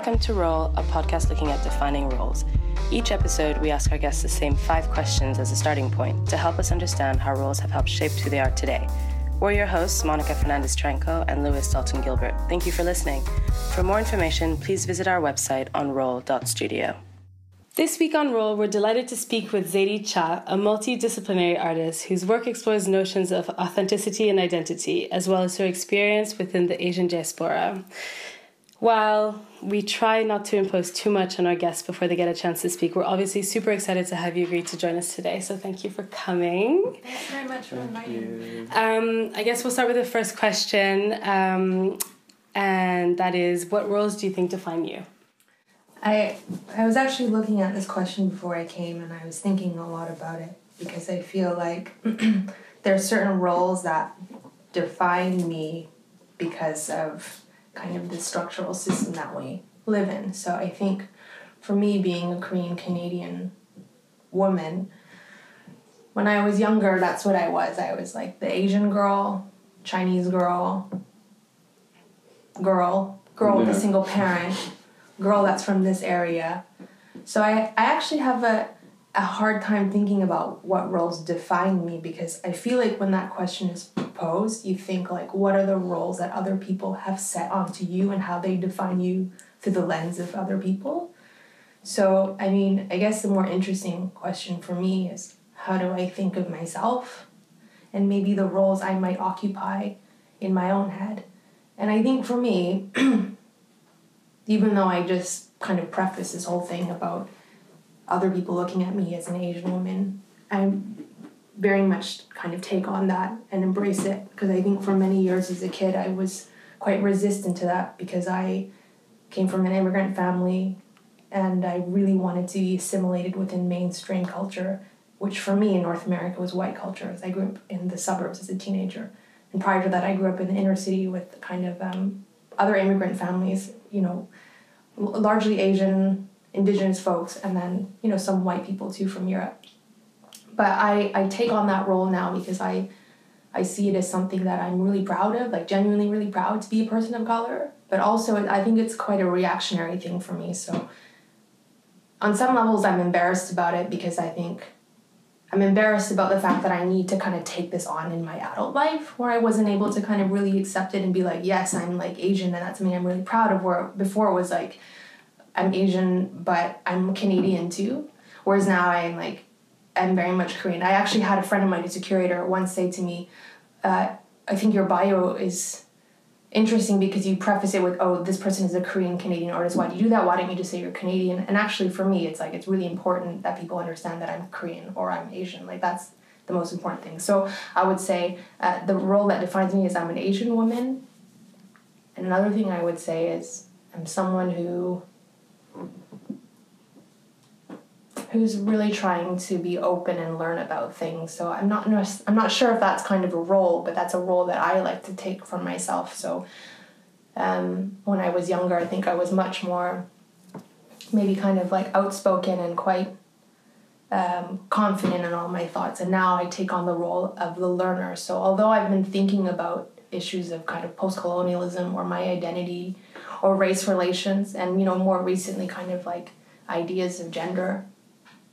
Welcome to Role, a podcast looking at defining roles. Each episode, we ask our guests the same five questions as a starting point to help us understand how roles have helped shape who they are today. We're your hosts, Monica Fernandez Tranco and Louis Dalton Gilbert. Thank you for listening. For more information, please visit our website on role.studio. This week on Role, we're delighted to speak with Zadie Xa, a multidisciplinary artist whose work explores notions of authenticity and identity, as well as her experience within the Asian diaspora. While we try not to impose too much on our guests before they get a chance to speak, we're obviously super excited to have you agree to join us today. So thank you for coming. Thanks very much for inviting me. Um, I guess we'll start with the first question, um, and that is, what roles do you think define you? I I was actually looking at this question before I came, and I was thinking a lot about it because I feel like there are certain roles that define me because of kind of the structural system that we live in. So I think for me, being a Korean Canadian woman, when I was younger, that's what I was. I was like the Asian girl, Chinese girl, girl, girl with a single parent, girl that's from this area. So I, I actually have a, a hard time thinking about what roles define me because I feel like when that question is you think like what are the roles that other people have set onto you and how they define you through the lens of other people. So I mean, I guess the more interesting question for me is how do I think of myself and maybe the roles I might occupy in my own head. And I think for me, even though I just kind of preface this whole thing about other people looking at me as an Asian woman, I very much kind of take on that and embrace it because I think for many years as a kid I was quite resistant to that because I came from an immigrant family and I really wanted to be assimilated within mainstream culture, which for me in North America was white culture. I grew up in the suburbs as a teenager, and prior to that, I grew up in the inner city with kind of um, other immigrant families, you know, largely Asian, indigenous folks, and then you know some white people too from Europe. But I I take on that role now because I I see it as something that I'm really proud of, like genuinely really proud to be a person of color. But also, I think it's quite a reactionary thing for me. So on some levels I'm embarrassed about it because I think I'm embarrassed about the fact that I need to kind of take this on in my adult life where I wasn't able to kind of really accept it and be like, yes, I'm like Asian and that's something I'm really proud of. Where before it was like, I'm Asian, but I'm Canadian too. Whereas now I'm like, I'm very much Korean. I actually had a friend of mine who's a curator once say to me, uh, I think your bio is interesting because you preface it with, oh, this person is a Korean Canadian artist. Why do you do that? Why don't you just say you're Canadian? And actually, for me, it's like it's really important that people understand that I'm Korean or I'm Asian. Like that's the most important thing. So I would say uh, the role that defines me is I'm an Asian woman. And another thing I would say is I'm someone who who's really trying to be open and learn about things. So I'm not I'm not sure if that's kind of a role, but that's a role that I like to take for myself. So um, when I was younger, I think I was much more maybe kind of like outspoken and quite um, confident in all my thoughts. And now I take on the role of the learner. So although I've been thinking about issues of kind of post colonialism or my identity or race relations, and you know more recently kind of like ideas of gender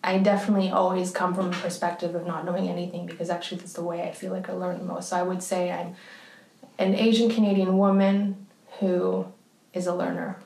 I definitely always come from a perspective of not knowing anything because actually that's the way I feel like I learn the most. So I would say I'm an Asian Canadian woman who is a learner.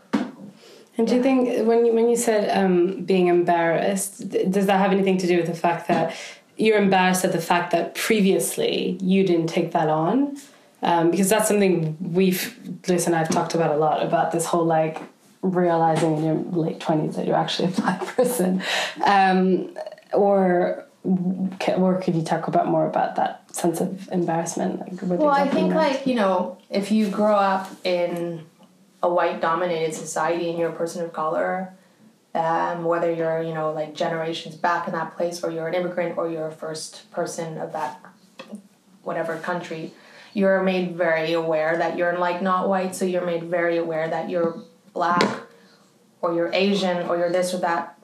And do you think when you, when you said um, being embarrassed, does that have anything to do with the fact that you're embarrassed at the fact that previously you didn't take that on? Um, because that's something we've, Liz and I've talked about a lot about this whole like realizing in your late 20s that you're actually a black person um, or or could you talk about more about that sense of embarrassment like, well i think like you know if you grow up in a white dominated society and you're a person of color um, whether you're you know like generations back in that place or you're an immigrant or you're a first person of that whatever country you're made very aware that you're like not white. So you're made very aware that you're black or you're Asian or you're this or that,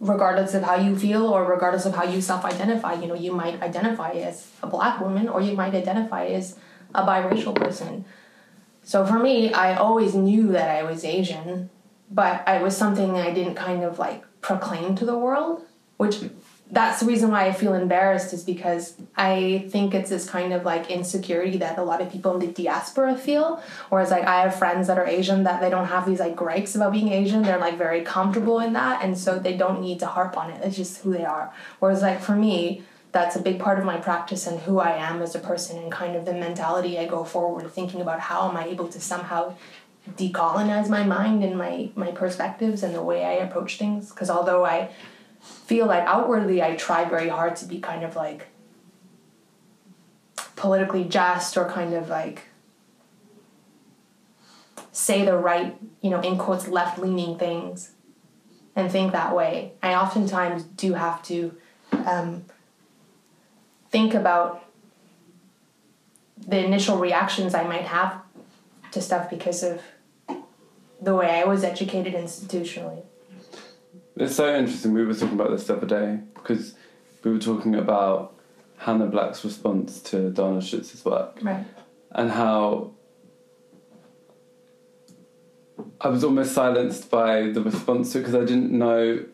regardless of how you feel or regardless of how you self identify. You know, you might identify as a black woman or you might identify as a biracial person. So for me, I always knew that I was Asian, but it was something I didn't kind of like proclaim to the world, which that's the reason why I feel embarrassed is because I think it's this kind of like insecurity that a lot of people in the diaspora feel. Whereas like I have friends that are Asian that they don't have these like gripes about being Asian. They're like very comfortable in that and so they don't need to harp on it. It's just who they are. Whereas like for me, that's a big part of my practice and who I am as a person and kind of the mentality I go forward thinking about how am I able to somehow decolonize my mind and my my perspectives and the way I approach things because although I feel like outwardly I try very hard to be kind of like politically just or kind of like say the right, you know, in quotes, left leaning things and think that way. I oftentimes do have to um, think about the initial reactions I might have to stuff because of the way I was educated institutionally. It's so interesting. We were talking about this the other day because we were talking about Hannah Black's response to Dana Schutz's work. Right. And how I was almost silenced by the response to it because I didn't know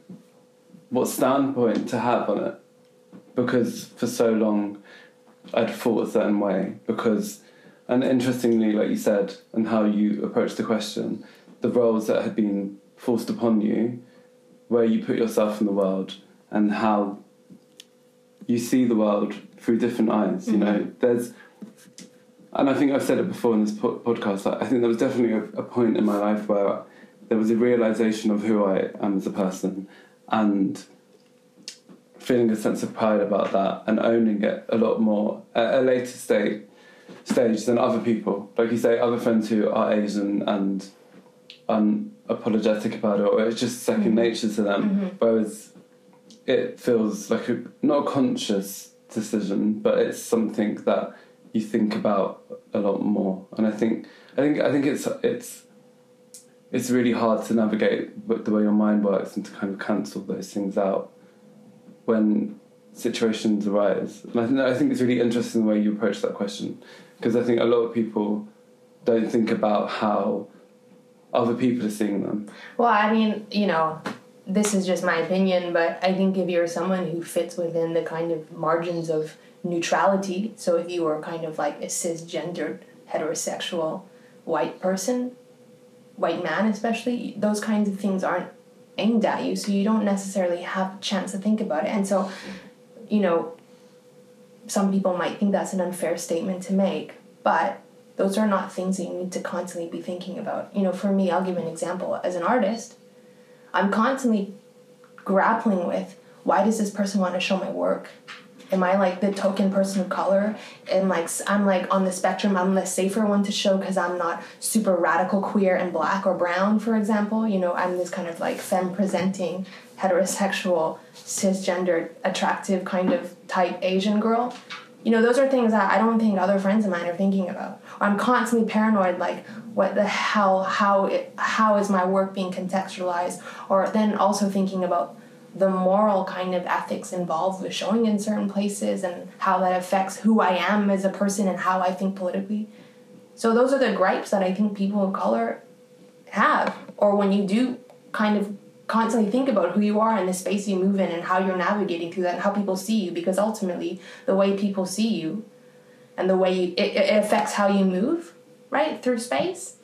what standpoint to have on it. Because for so long I'd thought a certain way. Because, and interestingly, like you said, and how you approached the question, the roles that had been forced upon you where you put yourself in the world and how you see the world through different eyes. You know, mm-hmm. there's, and I think I've said it before in this po- podcast. I think there was definitely a, a, point in my life where there was a realization of who I am as a person, and feeling a sense of pride about that and owning it a lot more at a later state stage than other people. Like you say, other friends who are Asian and unapologetic about it, or it's just 2nd mm-hmm. nature to them. Mm-hmm. Whereas it feels like a not a conscious decision, but it's something that you think about a lot more. And I think I think I think it's it's it's really hard to navigate the way your mind works and to kind of cancel those things out when situations arise. And I think I think it's really interesting the way you approach that question because I think a lot of people don't think about how other people are seeing them. Well, I mean, you know, this is just my opinion, but I think if you're someone who fits within the kind of margins of neutrality, so if you were kind of like a cisgendered heterosexual white person, white man especially, those kinds of things aren't aimed at you, so you don't necessarily have a chance to think about it. And so, you know, some people might think that's an unfair statement to make, but those are not things that you need to constantly be thinking about. You know, for me, I'll give an example. As an artist, I'm constantly grappling with why does this person want to show my work? Am I like the token person of color? And like I'm like on the spectrum, I'm the safer one to show because I'm not super radical queer and black or brown, for example. You know, I'm this kind of like femme presenting, heterosexual, cisgendered, attractive kind of type Asian girl you know those are things that i don't think other friends of mine are thinking about i'm constantly paranoid like what the hell how it, how is my work being contextualized? Or then also thinking about the moral kind of ethics involved with showing in certain places and how that affects who i am as a person and how i think politically. So those are the gripes that i think people of color have. Or when you do kind of constantly think about who you are and the space you move in and how you're navigating through that and how people see you because ultimately the way people see you and the way you, it, it affects how you move right through space?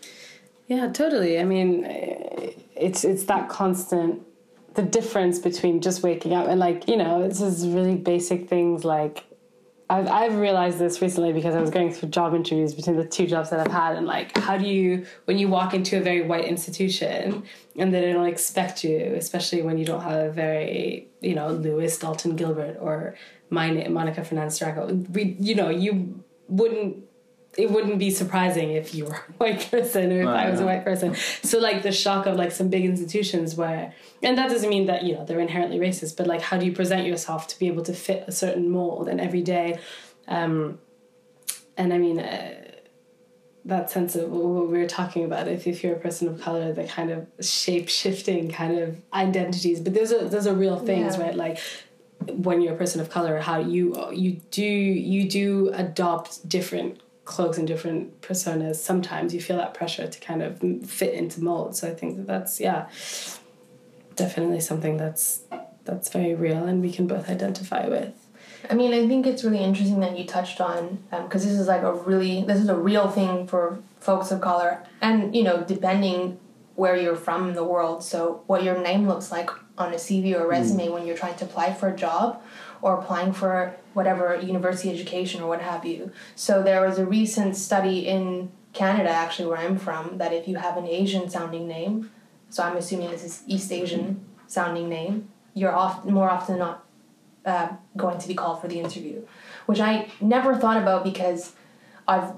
Yeah totally. I mean it's it's that constant the difference between just waking up and like you know it's just really basic things like I've, I've realized this recently because I was going through job interviews between the two jobs that I've had, and like, how do you, when you walk into a very white institution and they don't expect you, especially when you don't have a very, you know, Lewis Dalton Gilbert or my Monica Fernandez Draco, we, you know, you wouldn't it wouldn't be surprising if you were a white person or if I was a white person. So like the shock of like some big institutions where, and that doesn't mean that you know they're inherently racist, but like how do you present yourself to be able to fit a certain mold and every day, um, and I mean. Uh, that sense of what we were talking about if, if you're a person of color the kind of shape shifting kind of identities but those are those are real things yeah. right like when you're a person of color how you you do you do adopt different cloaks and different personas, sometimes you feel that pressure to kind of fit into mold. So I think that that's yeah, definitely something that's that's very real and we can both identify with. I mean, I think it's really interesting that you touched on because um, this is like a really this is a real thing for folks of color, and you know, depending where you're from in the world. So, what your name looks like on a CV or a resume mm. when you're trying to apply for a job or applying for whatever university education or what have you. So, there was a recent study in Canada, actually, where I'm from, that if you have an Asian sounding name, so I'm assuming this is East Asian sounding name, you're often more often not uh, going to be called for the interview, which I never thought about because I've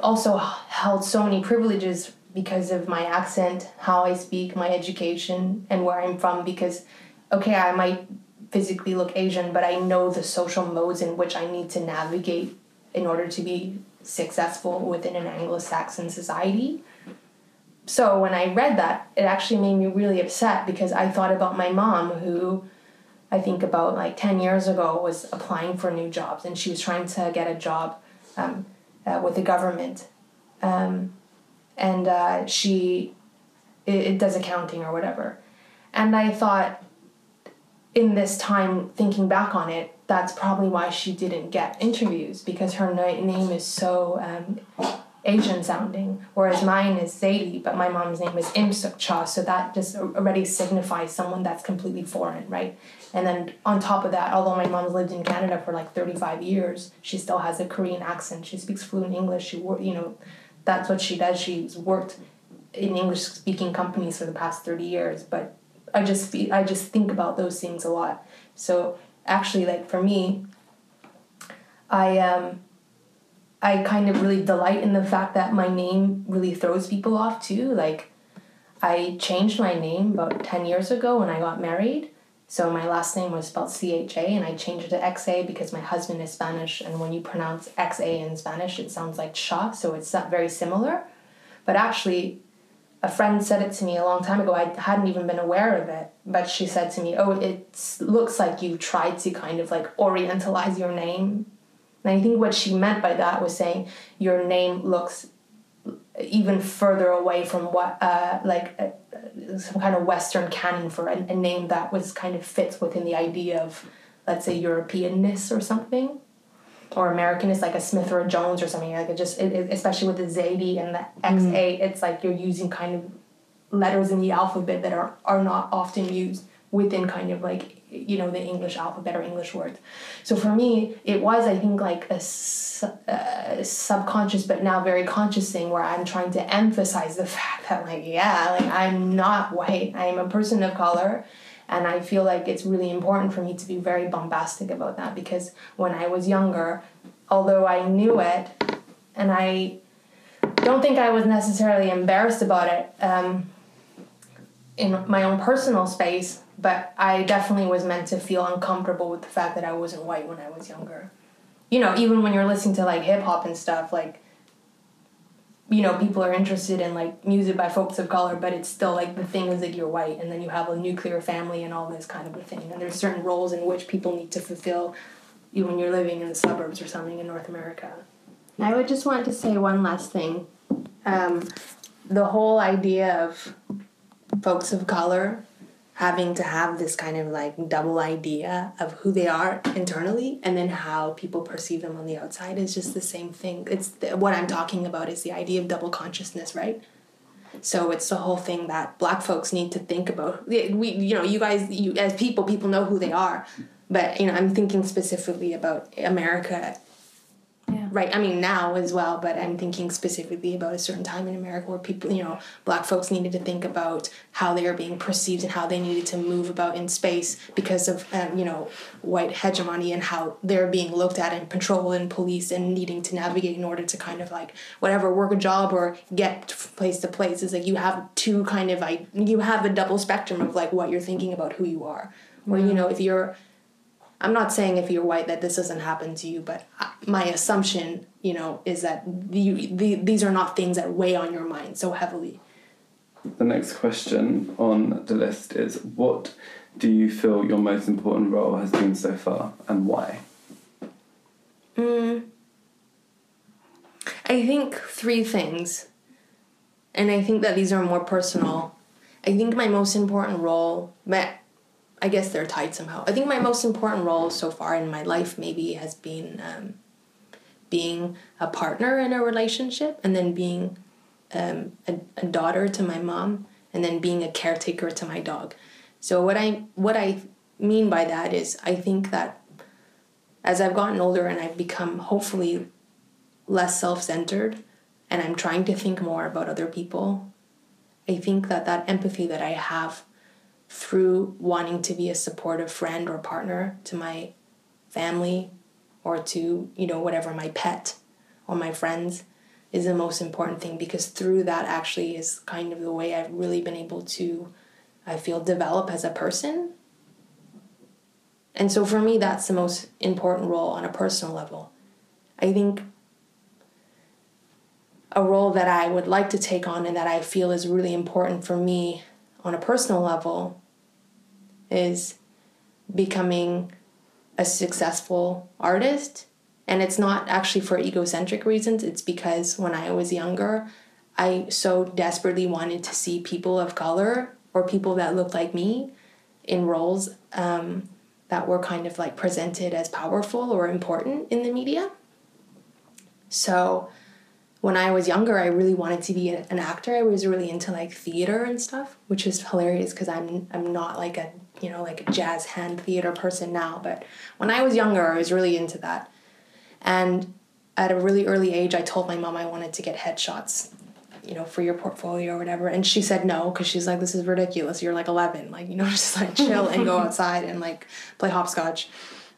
also held so many privileges because of my accent, how I speak, my education, and where I'm from. Because, okay, I might physically look Asian, but I know the social modes in which I need to navigate in order to be successful within an Anglo Saxon society. So when I read that, it actually made me really upset because I thought about my mom, who I think about like 10 years ago was applying for new jobs and she was trying to get a job um, uh, with the government. Um, and uh, she it, it does accounting or whatever. And I thought, in this time thinking back on it, that's probably why she didn't get interviews because her name is so um, Asian sounding, whereas mine is Zadie, but my mom's name is Im Suk Cha, so that just already signifies someone that's completely foreign, right? And then on top of that, although my mom's lived in Canada for like 35 years, she still has a Korean accent. She speaks fluent English. She, you know, that's what she does. She's worked in English speaking companies for the past 30 years, but I just I just think about those things a lot. So actually like for me I um I kind of really delight in the fact that my name really throws people off too. Like, I changed my name about 10 years ago when I got married. So my last name was spelled C H A, and I changed it to X A because my husband is Spanish, and when you pronounce X A in Spanish, it sounds like Cha, so it's not very similar. But actually, a friend said it to me a long time ago. I hadn't even been aware of it, but she said to me, "Oh, it looks like you tried to kind of like orientalize your name and I think what she meant by that was saying your name looks even further away from what, uh, like uh, some kind of Western canon for a, a, name that was kind of fits within the idea of, let's say, Europeanness or something, or Americanness, like a Smith or a Jones or something. Like it just, it, it, especially with the Zadie and the XA, mm. it's like you're using kind of letters in the alphabet that are are not often used within kind of like you know the english alphabet or english words. So for me it was i think like a, subconscious but now very conscious thing where i'm trying to emphasize the fact that like yeah like i'm not white. I'm a person of color and i feel like it's really important for me to be very bombastic about that because when i was younger although i knew it and i don't think i was necessarily embarrassed about it um, in my own personal space but I definitely was meant to feel uncomfortable with the fact that I wasn't white when I was younger. You know, even when you're listening to like hip hop and stuff, like you know, people are interested in like music by folks of color, but it's still like the thing is that you're white and then you have a nuclear family and all this kind of a thing. And there's certain roles in which people need to fulfill you when you're living in the suburbs or something in North America. I would just want to say one last thing. Um, the whole idea of folks of color having to have this kind of like double idea of who they are internally and then how people perceive them on the outside is just the same thing. It's the, what i'm talking about is the idea of double consciousness right? So it's the whole thing that black folks need to think about. We you know you guys you as people people know who they are. But you know i'm thinking specifically about america. Right. I mean, now as well, but I'm thinking specifically about a certain time in America where people, you know, black folks needed to think about how they are being perceived and how they needed to move about in space because of, um, you know, white hegemony and how they're being looked at and controlled and policed and needing to navigate in order to kind of like whatever work a job or get place to place. Is like you have two kind of like, you have a double spectrum of like what you're thinking about who you are. Where, you know, if you're, I'm not saying if you're white that this doesn't happen to you, but my assumption, you know, is that you, the, these are not things that weigh on your mind so heavily. The next question on the list is what do you feel your most important role has been so far and why? Mm. I think three things, and I think that these are more personal. I think my most important role, but I guess they're tied somehow. I think my most important role so far in my life maybe has been um, being a partner in a relationship, and then being um, a, a daughter to my mom, and then being a caretaker to my dog. So what I what I mean by that is I think that as I've gotten older and I've become hopefully less self-centered and I'm trying to think more about other people, I think that that empathy that I have through wanting to be a supportive friend or partner to my family or to, you know, whatever my pet or my friends is the most important thing because through that actually is kind of the way I've really been able to I feel develop as a person. And so for me that's the most important role on a personal level. I think a role that I would like to take on and that I feel is really important for me on a personal level is becoming a successful artist. And it's not actually for egocentric reasons, it's because when I was younger, I so desperately wanted to see people of color or people that looked like me in roles um, that were kind of like presented as powerful or important in the media. So when I was younger, I really wanted to be an actor. I was really into like theater and stuff, which is hilarious because I'm I'm not like a you know like a jazz hand theater person now. But when I was younger, I was really into that. And at a really early age, I told my mom I wanted to get headshots, you know, for your portfolio or whatever. And she said no because she's like, this is ridiculous. You're like 11, like you know, just like chill and go outside and like play hopscotch.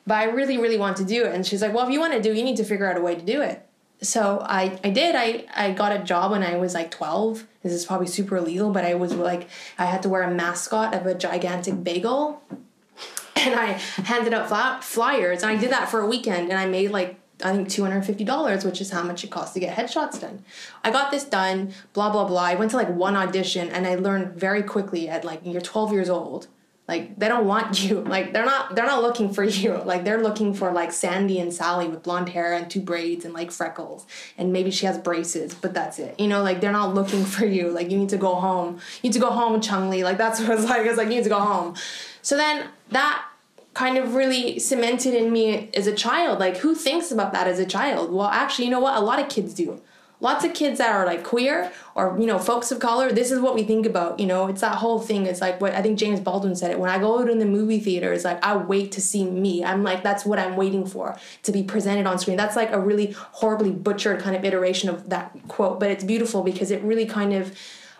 But I really, really want to do it. And she's like, well, if you want to do, it, you need to figure out a way to do it so I, I did. I, I got a job when i was like 12 this is probably super illegal but i was like i had to wear a mascot of a gigantic bagel. And i handed out flyers and i did that for a weekend and i made like i think $250 which is how much it costs to get headshots done. I got this done blah blah blah. I went to like one audition and i learned very quickly at like you're 12 years old like they don't want you. Like they're not they're not looking for you. Like they're looking for like sandy and sally with blonde hair and two braids and like freckles. And maybe she has braces but that's it. You know like they're not looking for you. Like you need to go home. You need to go home Chun-Li like that's what it's like. It's like you need to go home. So then that kind of really cemented in me as a child. Like who thinks about that as a child? Well actually you know what? A lot of kids do lots of kids that are like queer or you know folks of color this is what we think about you know? It's that whole thing it's like what i think james baldwin said it when i go to the movie theater it's like i wait to see me. I'm like that's what i'm waiting for to be presented on screen. That's like a really horribly butchered kind of iteration of that quote but it's beautiful because it really kind of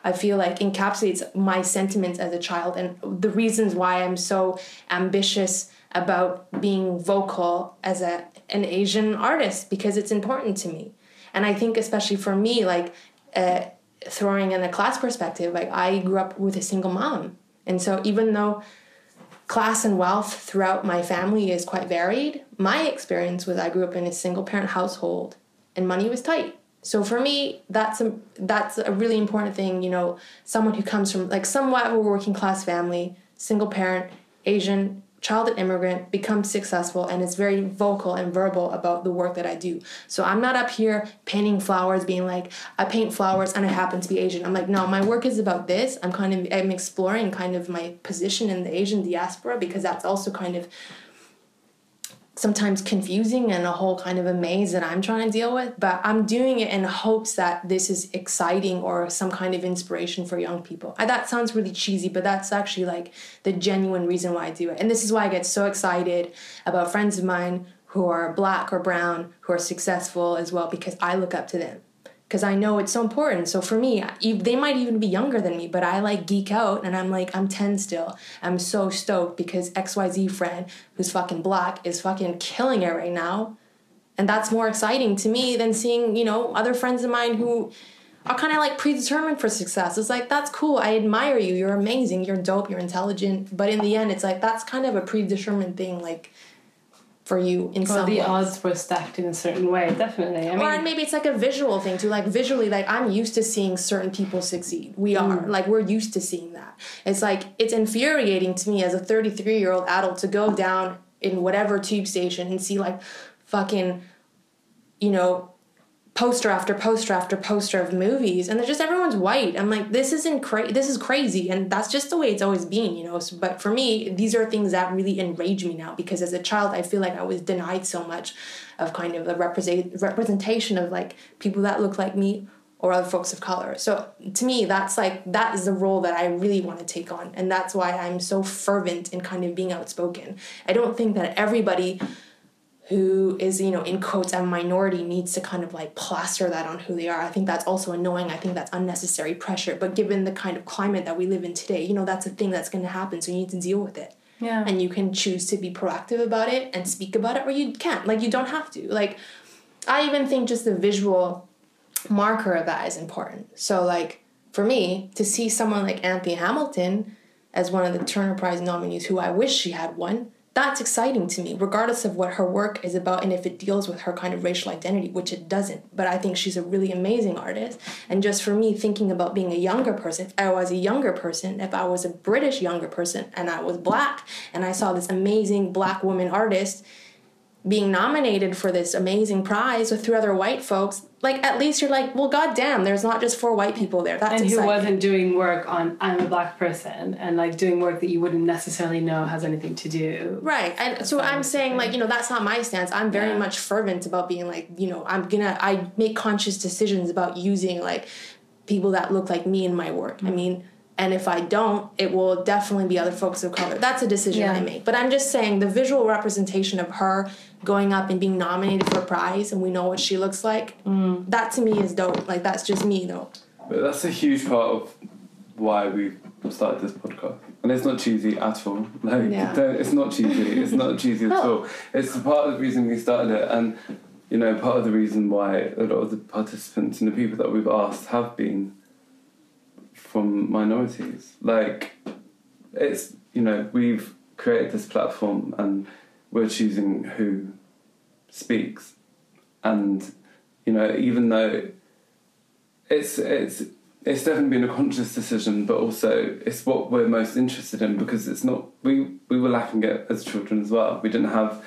I feel like encapsulates my sentiments as a child and the reasons why I'm so ambitious about being vocal as a an Asian artist because it's important to me. And I think especially for me, like uh, throwing in a class perspective, like I grew up with a single mom, and so even though class and wealth throughout my family is quite varied, my experience was I grew up in a single parent household, and money was tight. So for me, that's a that's a really important thing. You know, someone who comes from like somewhat of a working class family, single parent, Asian, child of immigrant, becomes successful, and is very vocal and verbal about the work that I do. So I'm not up here painting flowers, being like, I paint flowers and I happen to be Asian. I'm like, no, my work is about this. I'm kind of I'm exploring kind of my position in the Asian diaspora because that's also kind of sometimes confusing and a whole kind of a maze that I'm trying to deal with. But I'm doing it in hopes that this is exciting or some kind of inspiration for young people. That sounds really cheesy, but that's actually like the genuine reason why I do it. And this is why I get so excited about friends of mine who are black or brown who are successful as well because I look up to them because I know it's so important. So for me, they might even be younger than me, but I like geek out and I'm like, I'm 10 still. I'm so stoked because XYZ friend who's fucking black is fucking killing it right now. And that's more exciting to me than seeing, you know, other friends of mine who are kind of like predetermined for success. It's like, that's cool. I admire you. You're amazing. You're dope. You're intelligent. But in the end, it's like, that's kind of a predetermined thing. Like, for you in well, some the odds were stacked in a certain way, definitely. I mean, or maybe it's like a visual thing too. Like visually, like I'm used to seeing certain people succeed. We are mm. like we're used to seeing that. It's like it's infuriating to me as a 33 year old adult to go down in whatever tube station and see like fucking, you know, poster after poster after poster of movies and they're just everyone's white. I'm like this isn't crazy this is crazy and that's just the way it's always been you know? So, but for me these are things that really enrage me now because as a child i feel like i was denied so much of kind of the represent, representation of like people that look like me or other folks of color. So to me that's like that is the role that i really want to take on and that's why i'm so fervent in kind of being outspoken. I don't think that everybody who is you know in quotes a minority needs to kind of like plaster that on who they are. I think that's also annoying. I think that's unnecessary pressure. But given the kind of climate that we live in today you know that's a thing that's going to happen. So you need to deal with it. Yeah. And you can choose to be proactive about it and speak about it or you can't. Like you don't have to. Like i even think just the visual marker of that is important. So like for me to see someone like anthea hamilton as one of the turner prize nominees who i wish she had won that's exciting to me, regardless of what her work is about and if it deals with her kind of racial identity, which it doesn't. But I think she's a really amazing artist. And just for me, thinking about being a younger person, if I was a younger person, if I was a British younger person and I was black and I saw this amazing black woman artist being nominated for this amazing prize with three other white folks, like at least you're like, well, goddamn, there's not just four white people there. That's and who exciting. wasn't doing work on I'm a black person and like doing work that you wouldn't necessarily know has anything to do. Right. And so I'm saying like, you know, that's not my stance. I'm very Yeah. much fervent about being like, you know, I'm gonna I make conscious decisions about using like people that look like me in my work. Mm-hmm. I mean, and if I don't, it will definitely be other folks of color. That's a decision Yeah. I make. But I'm just saying the visual representation of her going up and being nominated for a prize and we know what she looks like, Mm. that to me is dope. Like that's just me though. But that's a huge part of why we started this podcast. And it's not cheesy at all. Like, Yeah. it's not cheesy. It's not cheesy at all. It's part of the reason we started it. And, you know, part of the reason why a lot of the participants and the people that we've asked have been from minorities. Like, it's, you know, we've created this platform and we're choosing who speaks. And, you know, even though it's it's it's definitely been a conscious decision, but also it's what we're most interested in because it's not we we were lacking it as children as well. We didn't have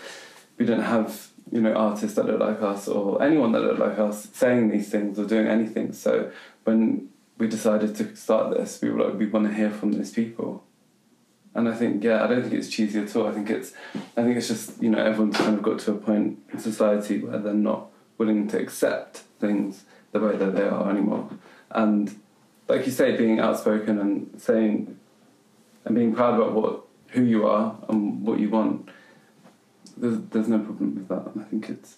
we didn't have you know artists that look like us or anyone that looked like us saying these things or doing anything. So when we decided to start this, we were like we want to hear from these people. And I think, yeah, I don't think it's cheesy at all. I think it's, I think it's just, you know, everyone's kind of got to a point in society where they're not willing to accept things the way that they are anymore. And like you say, being outspoken and saying and being proud about what who you are and what you want, there's there's no problem with that. And I think it's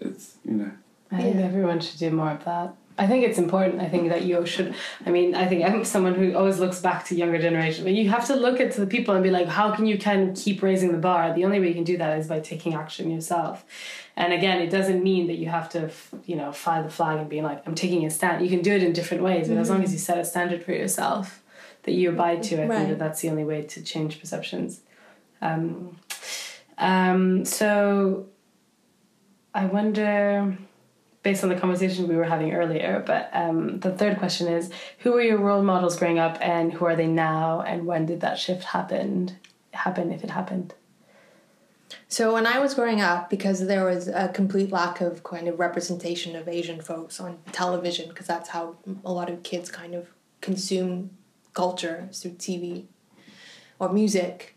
it's you know I think Yeah. everyone should do more of that. I think it's important. I think that you should. I mean, I think I'm someone who always looks back to younger generation, but you have to look at the people and be like, how can you kind of keep raising the bar? The only way you can do that is by taking action yourself. And again, it doesn't mean that you have to, you know, fly the flag and being like, I'm taking a stand. You can do it in different ways, but as long as you set a standard for yourself that you abide to, I think that that's the only way to change perceptions. Um, um, so I wonder, based on the conversation we were having earlier, but um, the third question is who were your role models growing up and who are they now and when did that shift happen? Happen if it happened. So when I was growing up, because there was a complete lack of kind of representation of Asian folks on television, because that's how a lot of kids kind of consume culture through TV or music.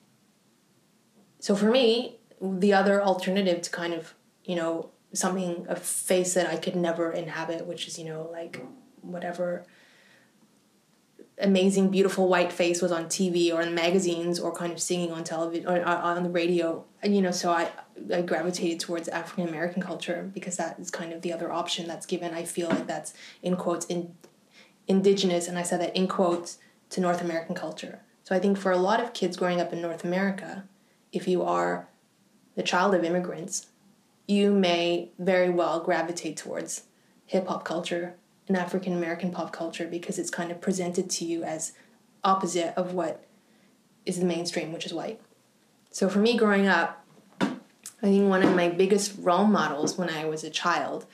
So for me, the other alternative to kind of, you know, something, a face that I could never inhabit, which is, you know, like whatever amazing, beautiful white face was on TV or in magazines or kind of singing on television or, or on the radio. And, you know, so I, I gravitated towards African American culture because that is kind of the other option that's given. I feel like that's in quotes in indigenous, and I said that in quotes to North American culture. So I think for a lot of kids growing up in North America, if you are the child of immigrants, you may very well gravitate towards hip hop culture and African American pop culture because it's kind of presented to you as opposite of what is the mainstream, which is white. So for me growing up, I think one of my biggest role models when I was a child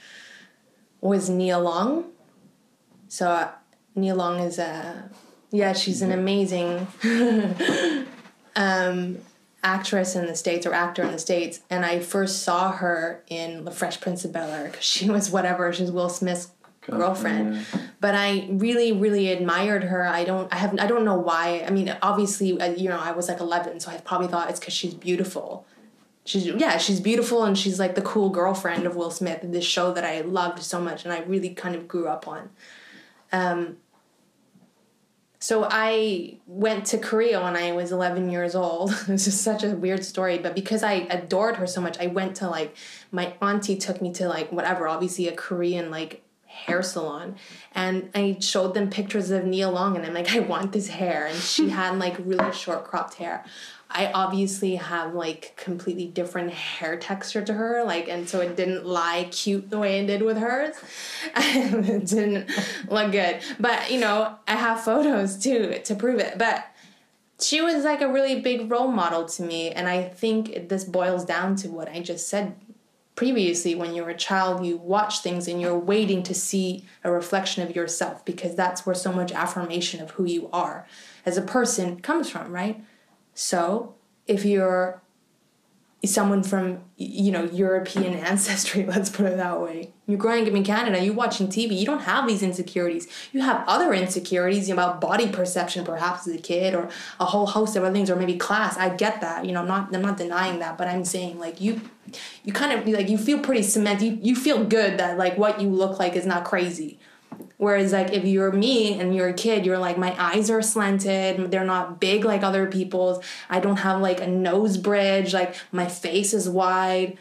was Nia Long. So uh, Nia Long is a yeah, she's an amazing um, actress in the states or actor in the states, and I first saw her in The Fresh Prince of Bel Air because she was whatever she was Will Smith's girlfriend. Yeah. But I really, really admired her. I don't, I have, I don't know why. I mean, obviously, uh, you know, I was like eleven, so I probably thought it's because she's beautiful. She's yeah, she's beautiful, and she's like the cool girlfriend of Will Smith this show that I loved so much, and I really kind of grew up on. Um, so I went to Korea when I was 11 years old. this is such a weird story, but because I adored her so much, I went to like my auntie took me to like whatever, obviously a Korean like hair salon, and I showed them pictures of Nia Long, and I'm like, I want this hair, and she had like really short cropped hair. I obviously have like completely different hair texture to her, like, and so it didn't lie cute the way it did with hers. it didn't look good, but you know, I have photos too to prove it. But she was like a really big role model to me, and I think this boils down to what I just said previously. When you're a child, you watch things and you're waiting to see a reflection of yourself because that's where so much affirmation of who you are as a person comes from, right? So, if you're someone from you know European ancestry, let's put it that way, you're growing up in Canada, you're watching TV, you don't have these insecurities. You have other insecurities about body perception, perhaps as a kid, or a whole host of other things, or maybe class. I get that, you know, I'm not I'm not denying that, but I'm saying like you you kind of like you feel pretty cement. You you feel good that like what you look like is not crazy. Whereas like if you're me and you're a kid, you're like my eyes are slanted, they're not big like other people's. I don't have like a nose bridge, like my face is wide.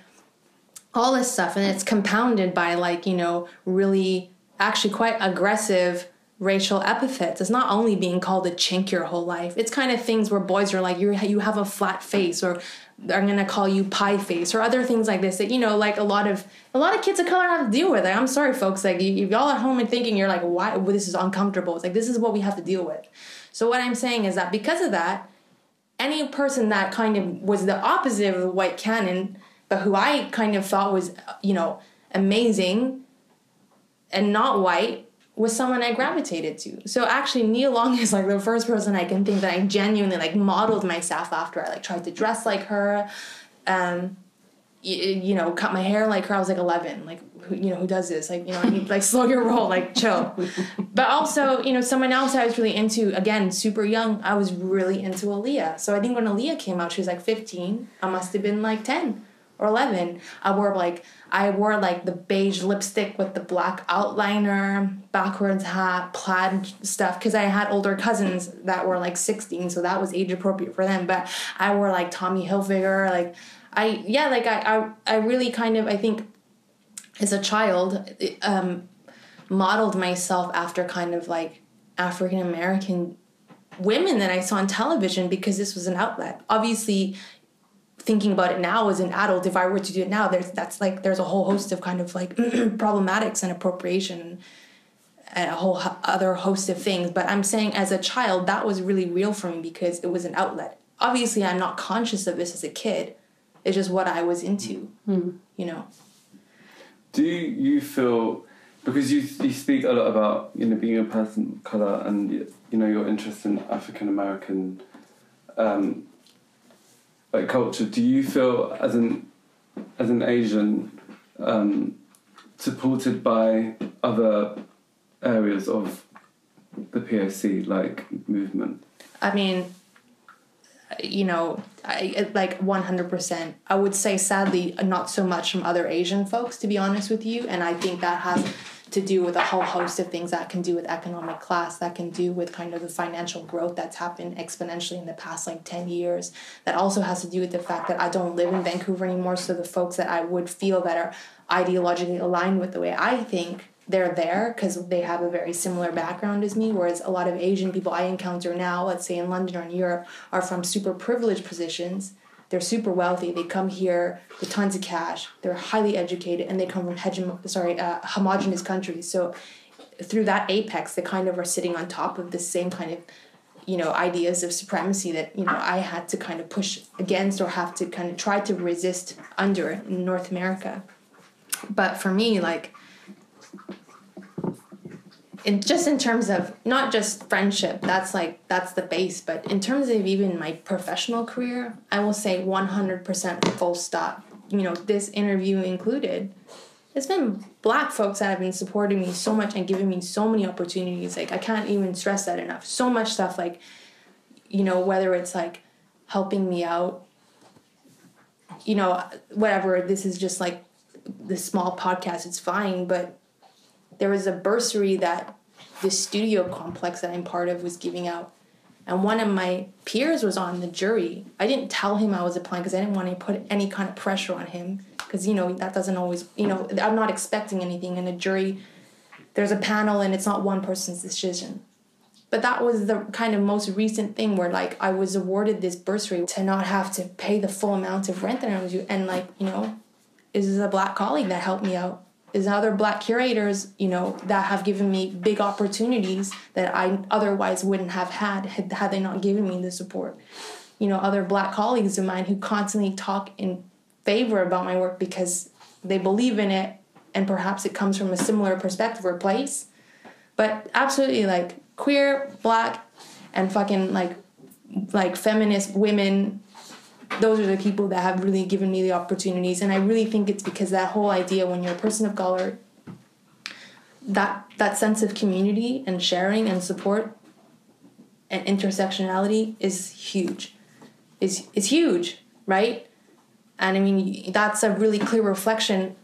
All this stuff and it's compounded by like, you know, really actually quite aggressive racial epithets. It's not only being called a chink your whole life. It's kind of things where boys are like you you have a flat face or I'm gonna call you pie face or other things like this that you know like a lot of a lot of kids of color have to deal with. Like, I'm sorry, folks. Like if y'all at home and thinking you're like why well, this is uncomfortable. It's like this is what we have to deal with. So what I'm saying is that because of that, any person that kind of was the opposite of the white canon, but who I kind of thought was you know amazing and not white was someone I gravitated to. So actually, Nia Long is like the first person I can think that I genuinely like modeled myself after. I like tried to dress like her, um, you, you know, cut my hair like her. I was like eleven. Like who, you know who does this? Like you know, I need like slow your roll, like chill. but also, you know, someone else I was really into. Again, super young. I was really into Aaliyah. So I think when Aaliyah came out, she was like fifteen. I must have been like ten or 11 i wore like i wore like the beige lipstick with the black outliner backwards hat plaid stuff because i had older cousins that were like 16 so that was age appropriate for them but i wore like tommy hilfiger like i yeah like i i, I really kind of i think as a child um modeled myself after kind of like african american women that i saw on television because this was an outlet. Obviously thinking about it now as an adult, if I were to do it now, there's that's like there's a whole host of kind of like problematics and appropriation and a whole other host of things. But I'm saying as a child, that was really real for me because it was an outlet. Obviously, I'm not conscious of this as a kid. It's just what I was into, Mm. you know. Do you feel because you you speak a lot about you know being a person of color and you know your interest in African American um, like culture? Do you feel as an as an Asian um, supported by other areas of the POC like movement? I mean, you know, I like 100%. I would say sadly not so much from other Asian folks to be honest with you, and I think that has to do with a whole host of things that can do with economic class, that can do with kind of the financial growth that's happened exponentially in the past like 10 years. That also has to do with the fact that I don't live in Vancouver anymore, so the folks that I would feel that are ideologically aligned with the way I think they're there because they have a very similar background as me. Whereas a lot of Asian people I encounter now, let's say in London or in Europe, are from super privileged positions. They're super wealthy. They come here with tons of cash. They're highly educated, and they come from hegem- sorry uh, homogenous countries. So through that apex, they kind of are sitting on top of the same kind of you know ideas of supremacy that you know I had to kind of push against or have to kind of try to resist under in North America. But for me, like in just in terms of not just friendship, that's like that's the base, but in terms of even my professional career, I will say 100% full stop. You know, this interview included. It's been black folks that have been supporting me so much and giving me so many opportunities. Like I can't even stress that enough. So much stuff like you know, whether it's like helping me out, you know, whatever, this is just like the small podcast, it's fine, but there was a bursary that the studio complex that I'm part of was giving out. And one of my peers was on the jury. I didn't tell him I was applying because I didn't want to put any kind of pressure on him because, you know, that doesn't always, you know, I'm not expecting anything in a jury. There's a panel and it's not one person's decision. But that was the kind of most recent thing where like I was awarded this bursary to not have to pay the full amount of rent that I was due. and like, you know, this is a black colleague that helped me out is other black curators you know that have given me big opportunities that i otherwise wouldn't have had had, had they not given me the support. You know other black colleagues of mine who constantly talk in favor about my work because they believe in it and perhaps it comes from a similar perspective or place. But absolutely like queer black and fucking like like feminist women those are the people that have really given me the opportunities. And i really think it's because that whole idea when you're a person of color that that sense of community and sharing and support and intersectionality is huge. Is is huge right? And i mean that's a really clear reflection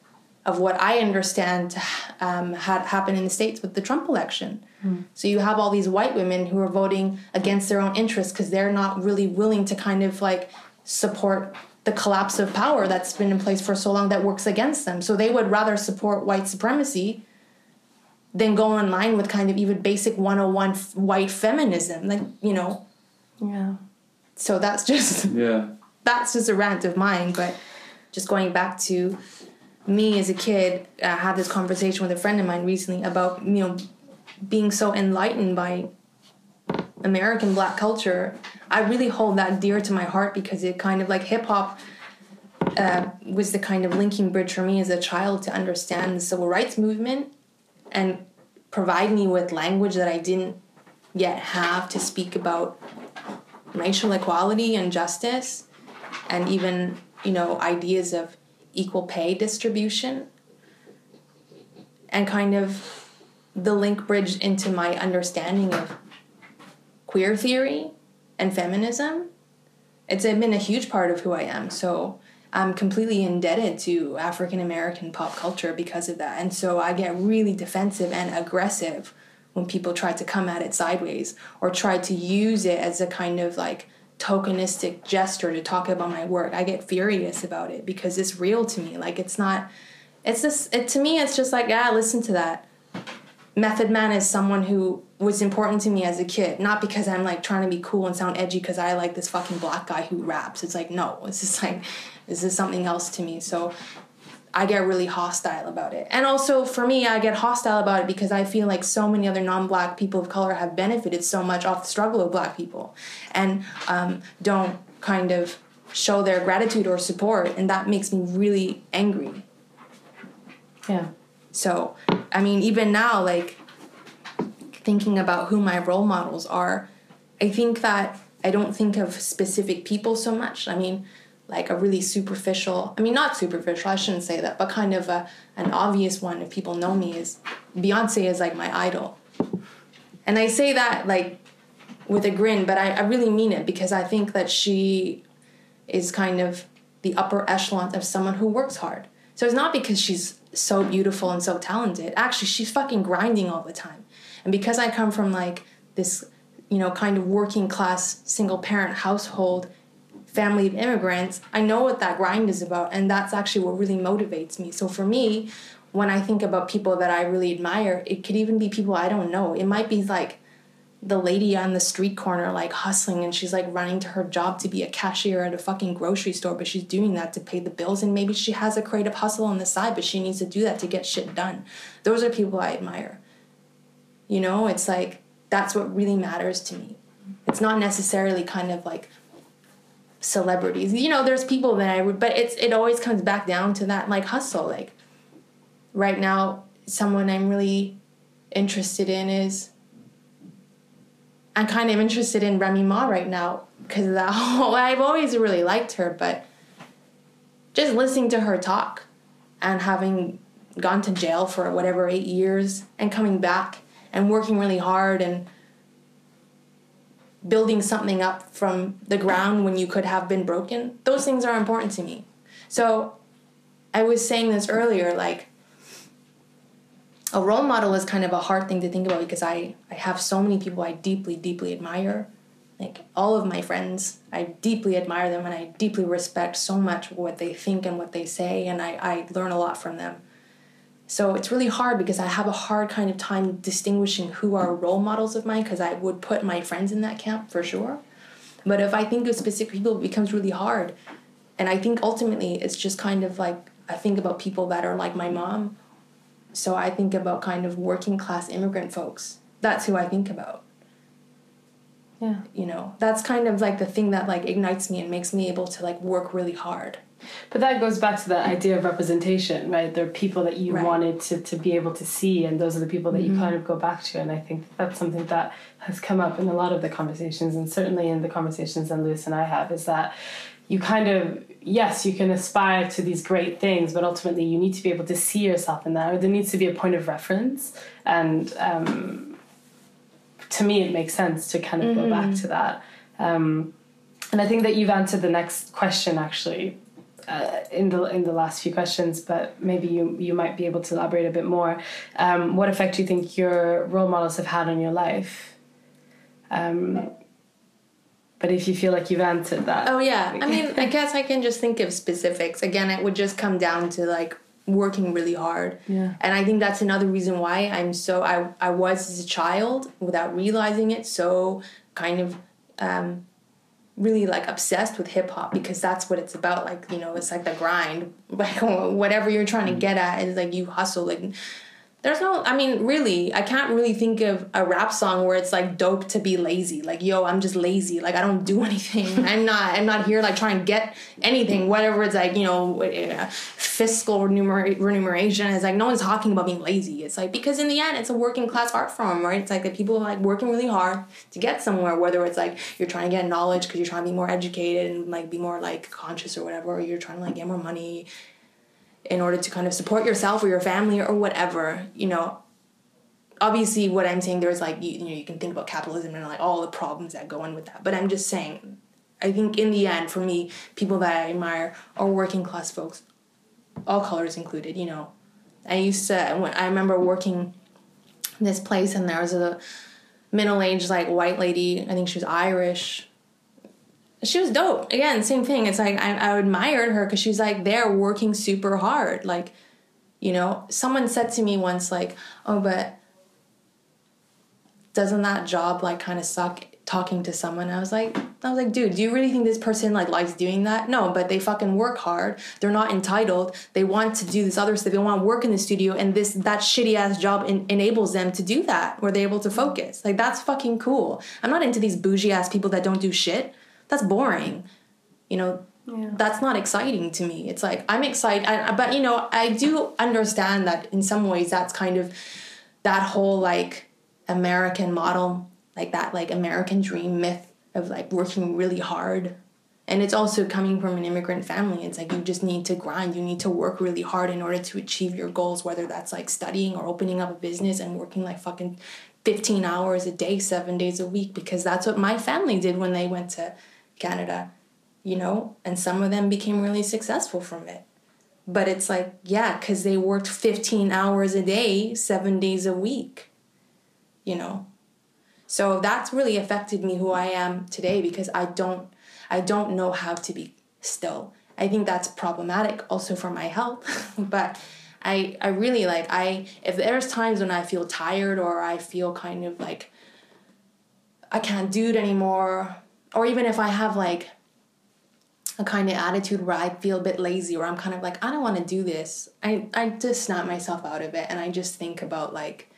of what i understand um, had happened in the states with the trump election. Mm. so you have all these white women who are voting against their own interests because they're not really willing to kind of like support the collapse of power that's been in place for so long that works against them. So they would rather support white supremacy than go in line with kind of even basic 101 f- white feminism. Like, you know. Yeah. So that's just Yeah. That's just a rant of mine, but just going back to me as a kid, I had this conversation with a friend of mine recently about, you know, being so enlightened by American black culture, I really hold that dear to my heart because it kind of like hip hop uh, was the kind of linking bridge for me as a child to understand the civil rights movement and provide me with language that I didn't yet have to speak about racial equality and justice and even, you know, ideas of equal pay distribution and kind of the link bridge into my understanding of queer theory and feminism, it's uh, been a huge part of who I am. So I'm completely indebted to African American pop culture because of that. And so I get really defensive and aggressive when people try to come at it sideways or try to use it as a kind of like tokenistic gesture to talk about my work. I get furious about it because it's real to me. Like it's not it's just it to me it's just like, yeah, listen to that. Method Man is someone who was important to me as a kid, not because I'm like trying to be cool and sound edgy because I like this fucking black guy who raps. It's like, no, it's just like, this is something else to me. So I get really hostile about it. And also for me, I get hostile about it because I feel like so many other non black people of color have benefited so much off the struggle of black people and um, don't kind of show their gratitude or support. And that makes me really angry. Yeah. So, I mean, even now, like thinking about who my role models are, I think that I don't think of specific people so much. I mean, like a really superficial, I mean, not superficial, I shouldn't say that, but kind of a, an obvious one if people know me is Beyonce is like my idol. And I say that like with a grin, but I, I really mean it because I think that she is kind of the upper echelon of someone who works hard. So it's not because she's so beautiful and so talented. Actually, she's fucking grinding all the time. And because I come from like this, you know, kind of working class single parent household, family of immigrants, I know what that grind is about. And that's actually what really motivates me. So for me, when I think about people that I really admire, it could even be people I don't know. It might be like the lady on the street corner like hustling and she's like running to her job to be a cashier at a fucking grocery store but she's doing that to pay the bills and maybe she has a creative hustle on the side but she needs to do that to get shit done. Those are people i admire. You know it's like that's what really matters to me. It's not necessarily kind of like celebrities. You know there's people that i would but it's it always comes back down to that like hustle. Like right now someone i'm really interested in is I'm kind of interested in Remy Ma right now because of that whole. I've always really liked her, but just listening to her talk and having gone to jail for whatever eight years and coming back and working really hard and building something up from the ground when you could have been broken, those things are important to me. So I was saying this earlier, like a role model is kind of a hard thing to think about because I, I have so many people I deeply, deeply admire. Like all of my friends, I deeply admire them and I deeply respect so much what they think and what they say, and I, I learn a lot from them. So it's really hard because I have a hard kind of time distinguishing who are role models of mine because I would put my friends in that camp for sure. But if I think of specific people, it becomes really hard. And I think ultimately it's just kind of like I think about people that are like my mom so I think about kind of working class immigrant folks. That's who I think about. Yeah. You know, that's kind of like the thing that like ignites me and makes me able to like work really hard. But that goes back to that idea of representation, right? There are people that you Right. wanted to, to be able to see, and those are the people that you kind of go back to. And I think that's something that has come up in a lot of the conversations, and certainly in the conversations that Lewis and I have, is that you kind of, yes, you can aspire to these great things, but ultimately you need to be able to see yourself in that, or there needs to be a point of reference. And um, to me, it makes sense to kind of go back to that. Um, and I think that you've answered the next question actually uh, in the in the last few questions, but maybe you you might be able to elaborate a bit more. Um, what effect do you think your role models have had on your life? Um, but if you feel like you've answered that, Oh yeah. I mean, I guess I can just think of specifics. Again, it would just come down to like working really hard. Yeah. And I think that's another reason why I'm so I I was as a child without realizing it so kind of um really like obsessed with hip hop because that's what it's about like you know it's like the grind like whatever you're trying to mm. get at is like you hustle like there's no i mean really i can't really think of a rap song where it's like dope to be lazy. Like yo i'm just lazy. Like i don't do anything. I'm not i'm not here like trying to get anything whatever it's like you know fiscal remuner- remuneration. Is like no one's talking about being lazy. It's like because in the end it's a working class art form right? It's like the people are like working really hard to get somewhere whether it's like you're trying to get knowledge because you're trying to be more educated and like be more like conscious or whatever or you're trying to like get more money in order to kind of support yourself or your family or whatever you know. Obviously what i'm saying there's like you, you know you can think about capitalism and like all the problems that go in with that. But i'm just saying i think in the end for me people that i admire are working class folks all colors included you know. I used to when i remember working this place and there was a middle-aged like white lady i think she was irish she was dope. Again, same thing. It's like I, I admired her because she's like there working super hard. Like, you know, someone said to me once, like, oh, but doesn't that job like kind of suck talking to someone? I was like, I was like, dude, do you really think this person like likes doing that? No, but they fucking work hard. They're not entitled. They want to do this other stuff. They want to work in the studio, and this that shitty ass job en- enables them to do that, where they're able to focus. Like that's fucking cool. I'm not into these bougie ass people that don't do shit. That's boring. You know, that's not exciting to me. It's like I'm excited, I, but you know, I do understand that in some ways that's kind of that whole like American model, like that like American dream myth of like working really hard. And it's also coming from an immigrant family. It's like you just need to grind, you need to work really hard in order to achieve your goals, whether that's like studying or opening up a business and working like fucking 15 hours a day, seven days a week, because that's what my family did when they went to Canada, you know? And some of them became really successful from it. But it's like, yeah, because they worked 15 hours a day, seven days a week, you know? So that's really affected me who I am today because I don't I don't know how to be still. I think that's problematic also for my health, but I I really like I if there's times when I feel tired or I feel kind of like I can't do it anymore or even if I have like a kind of attitude where I feel a bit lazy or I'm kind of like I don't want to do this. I I just snap myself out of it and I just think about like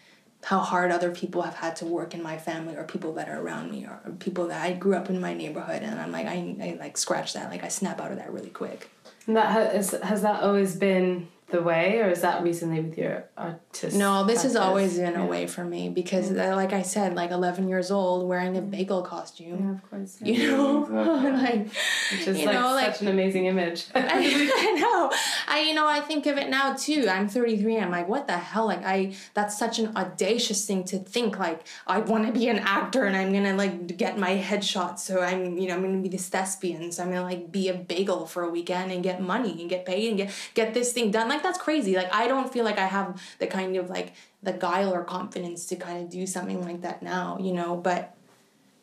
how hard other people have had to work in my family or people that are around me or people that I grew up in my neighborhood and I'm like I, I like scratch that like I snap out of that really quick. And that has has that always been the way, or is that recently with your artist? No, this has always been a way for me because, uh, like I said, like 11 years old wearing a bagel costume. Yeah, of course. yeah. You know, like Which is you like know, such like- an amazing image. I know. I you know I think of it now too. I'm 33. I'm like, what the hell? Like I that's such an audacious thing to think. Like I want to be an actor and I'm gonna like get my headshot. So I'm you know I'm gonna be this thespian. So I'm gonna like be a bagel for a weekend and get money and get paid and get get this thing done. Like that's crazy. Like I don't feel like I have the kind of like the guile or confidence to kind of do something like that now. You know, but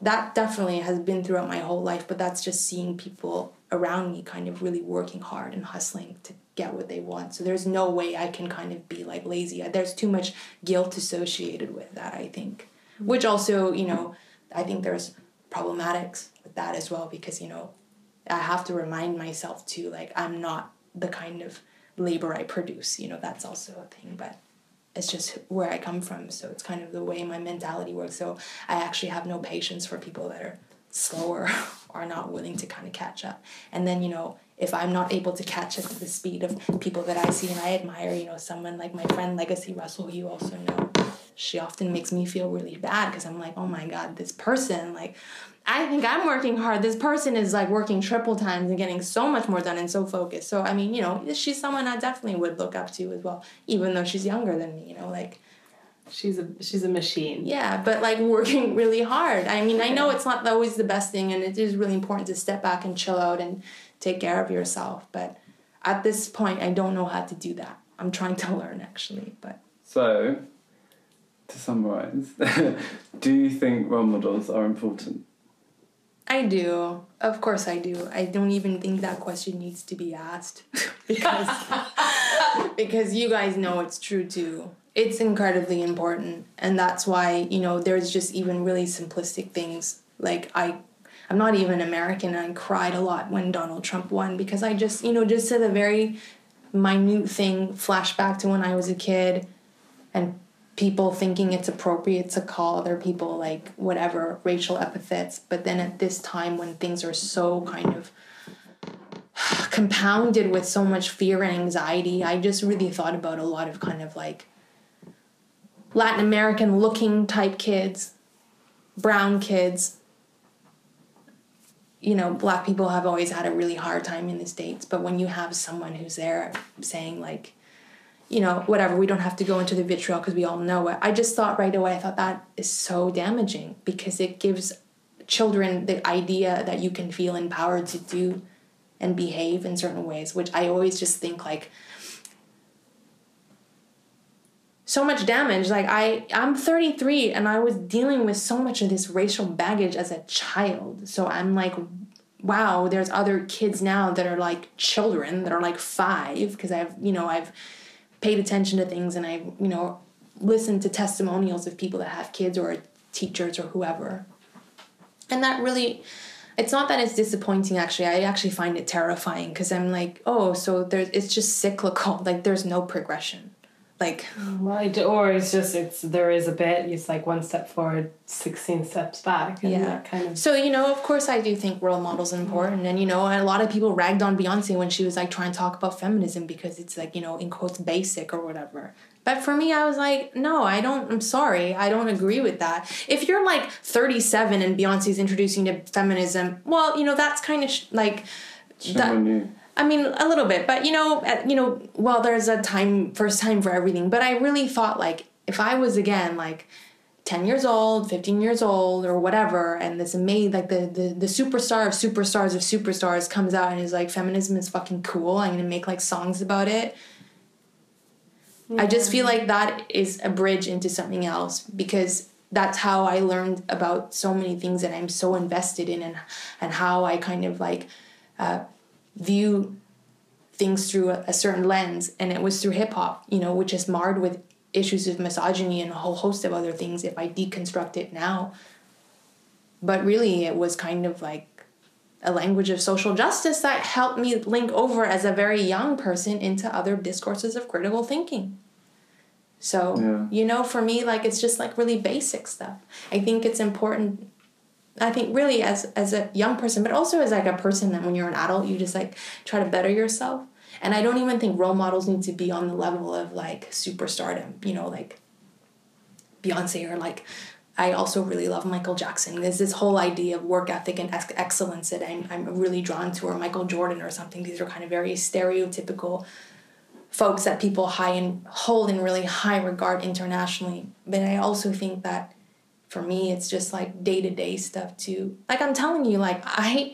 that definitely has been throughout my whole life, but that's just seeing people around me kind of really working hard and hustling to get what they want. So there's no way I can kind of be like lazy. There's too much guilt associated with that, I think. Mm-hmm. Which also, you know, I think there's problematics with that as well because, you know, I have to remind myself too, like, I'm not the kind of labor I produce, you know, that's also a thing. But it's just where I come from. So it's kind of the way my mentality works. So I actually have no patience for people that are slower or not willing to kind of catch up. And then, you know, if I'm not able to catch up to the speed of people that I see and I admire, you know, someone like my friend Legacy Russell, who you also know, she often makes me feel really bad because I'm like, oh my God, this person, like, I think I'm working hard. This person is like working triple times and getting so much more done and so focused. So, I mean, you know, she's someone I definitely would look up to as well, even though she's younger than me, you know, like, she's a she's a machine. yeah, but like working really hard. I mean, I know it's not always the best thing, and it is really important to step back and chill out and take care of yourself. But at this point, I don't know how to do that. I'm trying to learn actually, but So, to summarise, do you think role models are important? I do. Of course, I do. I don't even think that question needs to be asked because because you guys know it's true too. It's incredibly important, and that's why you know there's just even really simplistic things like I. I'm not even American, and I cried a lot when Donald Trump won because I just, you know, just said a very minute thing, flashback to when I was a kid, and people thinking it's appropriate to call other people like whatever racial epithets but then at this time when things are so kind of compounded with so much fear and anxiety i just really thought about a lot of kind of like latin american looking type kids brown kids. You know black people have always had a really hard time in the states but when you have someone who's there saying like you know, whatever, we don't have to go into the vitriol because we all know it. I just thought right away, I thought that is so damaging because it gives children the idea that you can feel empowered to do and behave in certain ways, which I always just think like so much damage. Like I I'm 33 and I was dealing with so much of this racial baggage as a child. So I'm like wow, there's other kids now that are like children that are like 5 because I've, you know, I've paid attention to things and I, you know, listened to testimonials of people that have kids or teachers or whoever. And that really it's not that it's disappointing actually. I actually find it terrifying because I'm like, oh, so there's it's just cyclical. Like there's no progression. Like Right, or it's just it's there is a bit. It's like one step forward, sixteen steps back, and Yeah. that kind of. So, you know, of course I do think role models are important. And, you know, a lot of people ragged on Beyonce when she was like trying to talk about feminism because it's like, you know, in quotes, basic or whatever. But for me, I was like, no, I don't, I'm sorry. I don't agree with that. If you're like 37 and Beyonce's introducing to feminism, well, you know, that's kind of sh- like. that- new. I mean, a little bit, but you know, you know, well, there's a time, first time for everything. But I really thought, like, if I was again, like, ten years old, fifteen years old, or whatever, and this made like the the the superstar of superstars of superstars comes out and is like, feminism is fucking cool. I'm gonna make like songs about it. I just feel like that is a bridge into something else because that's how I learned about so many things that I'm so invested in and and how I kind of like uh, view things through a, a certain lens and it was through hip hop you know which is marred with issues of misogyny and a whole host of other things if I deconstruct it now. But really it was kind of like a language of social justice that helped me link over as a very young person into other discourses of critical thinking. So Yeah. you know for me like it's just like really basic stuff. I think it's important i think really as as a young person but also as like a person that when you're an adult you just like try to better yourself And I don't even think role models need to be on the level of like superstardom, you know, like Beyonce or like I also really love Michael Jackson. There's this whole idea of work ethic and ex- excellence that I'm, I'm really drawn to, or Michael Jordan or something. These are kind of very stereotypical folks that people high and hold in really high regard internationally. But I also think that for me, it's just like day to day stuff too. Like I'm telling you, like I,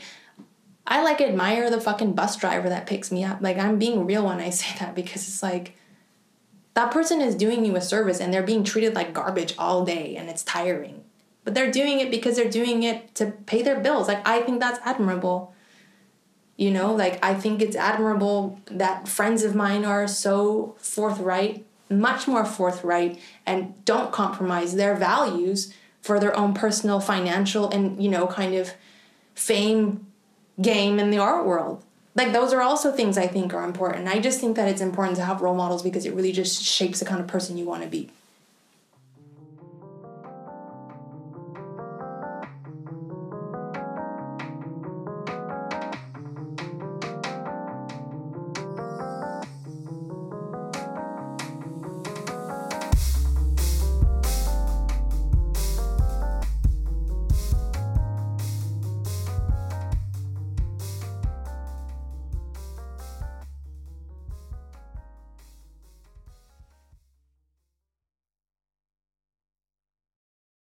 I like admire the fucking bus driver that picks me up. Like I'm being real when I say that because it's like that person is doing you a service and they're being treated like garbage all day and it's tiring. But they're doing it because they're doing it to pay their bills. Like I think that's admirable. You know, like I think it's admirable that friends of mine are so forthright, much more forthright, and don't compromise their values for their own personal financial and, you know, kind of fame game in the art world like those are also things I think are important. I just think that it's important to have role models because it really just shapes the kind of person you want to be.